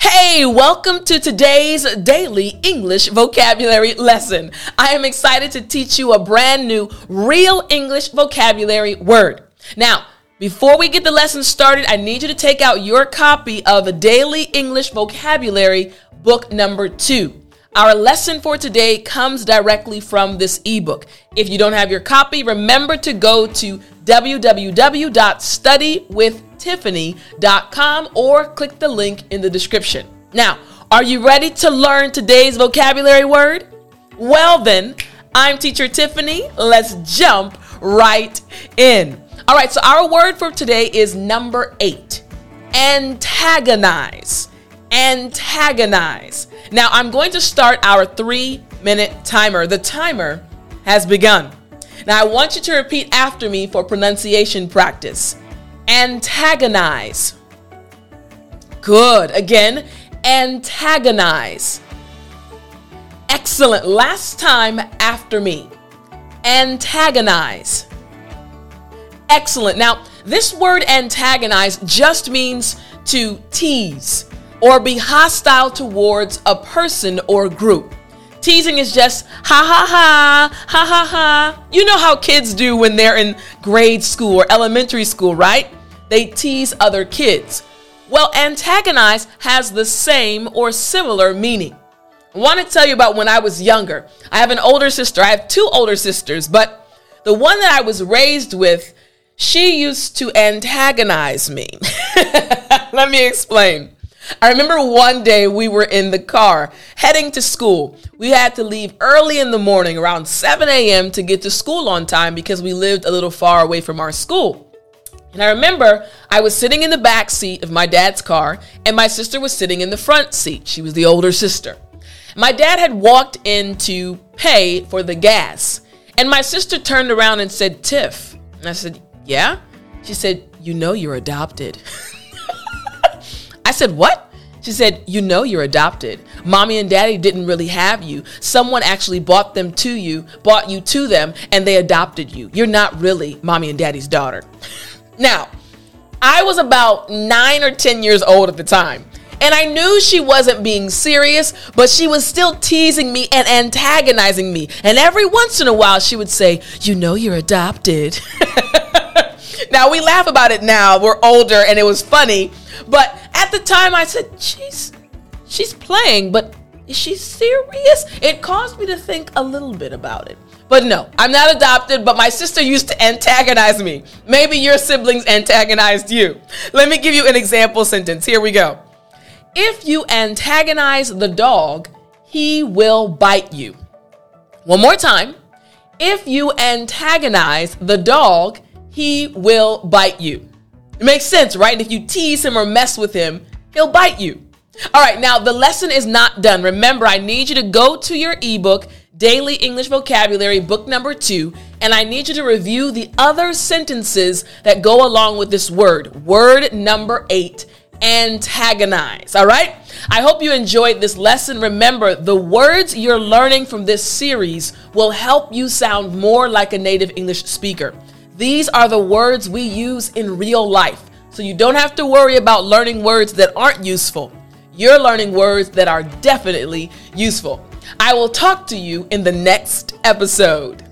Hey, welcome to today's daily English vocabulary lesson. I am excited to teach you a brand new real English vocabulary word. Now, before we get the lesson started, I need you to take out your copy of Daily English Vocabulary book number two. Our lesson for today comes directly from this ebook. If you don't have your copy, remember to go to www.studywithtiffany.com or click the link in the description. Now, are you ready to learn today's vocabulary word? Well, then, I'm teacher Tiffany. Let's jump right in. All right, so our word for today is number eight antagonize. Antagonize. Now, I'm going to start our three minute timer. The timer has begun. Now, I want you to repeat after me for pronunciation practice. Antagonize. Good. Again, antagonize. Excellent. Last time after me. Antagonize. Excellent. Now, this word antagonize just means to tease or be hostile towards a person or group. Teasing is just ha ha ha, ha ha ha. You know how kids do when they're in grade school or elementary school, right? They tease other kids. Well, antagonize has the same or similar meaning. I want to tell you about when I was younger. I have an older sister. I have two older sisters, but the one that I was raised with, she used to antagonize me. Let me explain. I remember one day we were in the car heading to school. We had to leave early in the morning, around 7 a.m., to get to school on time because we lived a little far away from our school. And I remember I was sitting in the back seat of my dad's car, and my sister was sitting in the front seat. She was the older sister. My dad had walked in to pay for the gas, and my sister turned around and said, Tiff. And I said, Yeah? She said, You know you're adopted. I said, What? She said, You know you're adopted. Mommy and daddy didn't really have you. Someone actually bought them to you, bought you to them, and they adopted you. You're not really mommy and daddy's daughter. Now, I was about nine or 10 years old at the time. And I knew she wasn't being serious, but she was still teasing me and antagonizing me. And every once in a while, she would say, You know, you're adopted. now, we laugh about it now. We're older and it was funny. But at the time, I said, She's, she's playing, but is she serious? It caused me to think a little bit about it. But no, I'm not adopted, but my sister used to antagonize me. Maybe your siblings antagonized you. Let me give you an example sentence. Here we go. If you antagonize the dog, he will bite you. One more time. If you antagonize the dog, he will bite you. It makes sense, right? if you tease him or mess with him, he'll bite you. All right, now the lesson is not done. Remember, I need you to go to your ebook, Daily English Vocabulary, book number two, and I need you to review the other sentences that go along with this word. Word number eight antagonize. All right? I hope you enjoyed this lesson. Remember, the words you're learning from this series will help you sound more like a native English speaker. These are the words we use in real life. So you don't have to worry about learning words that aren't useful. You're learning words that are definitely useful. I will talk to you in the next episode.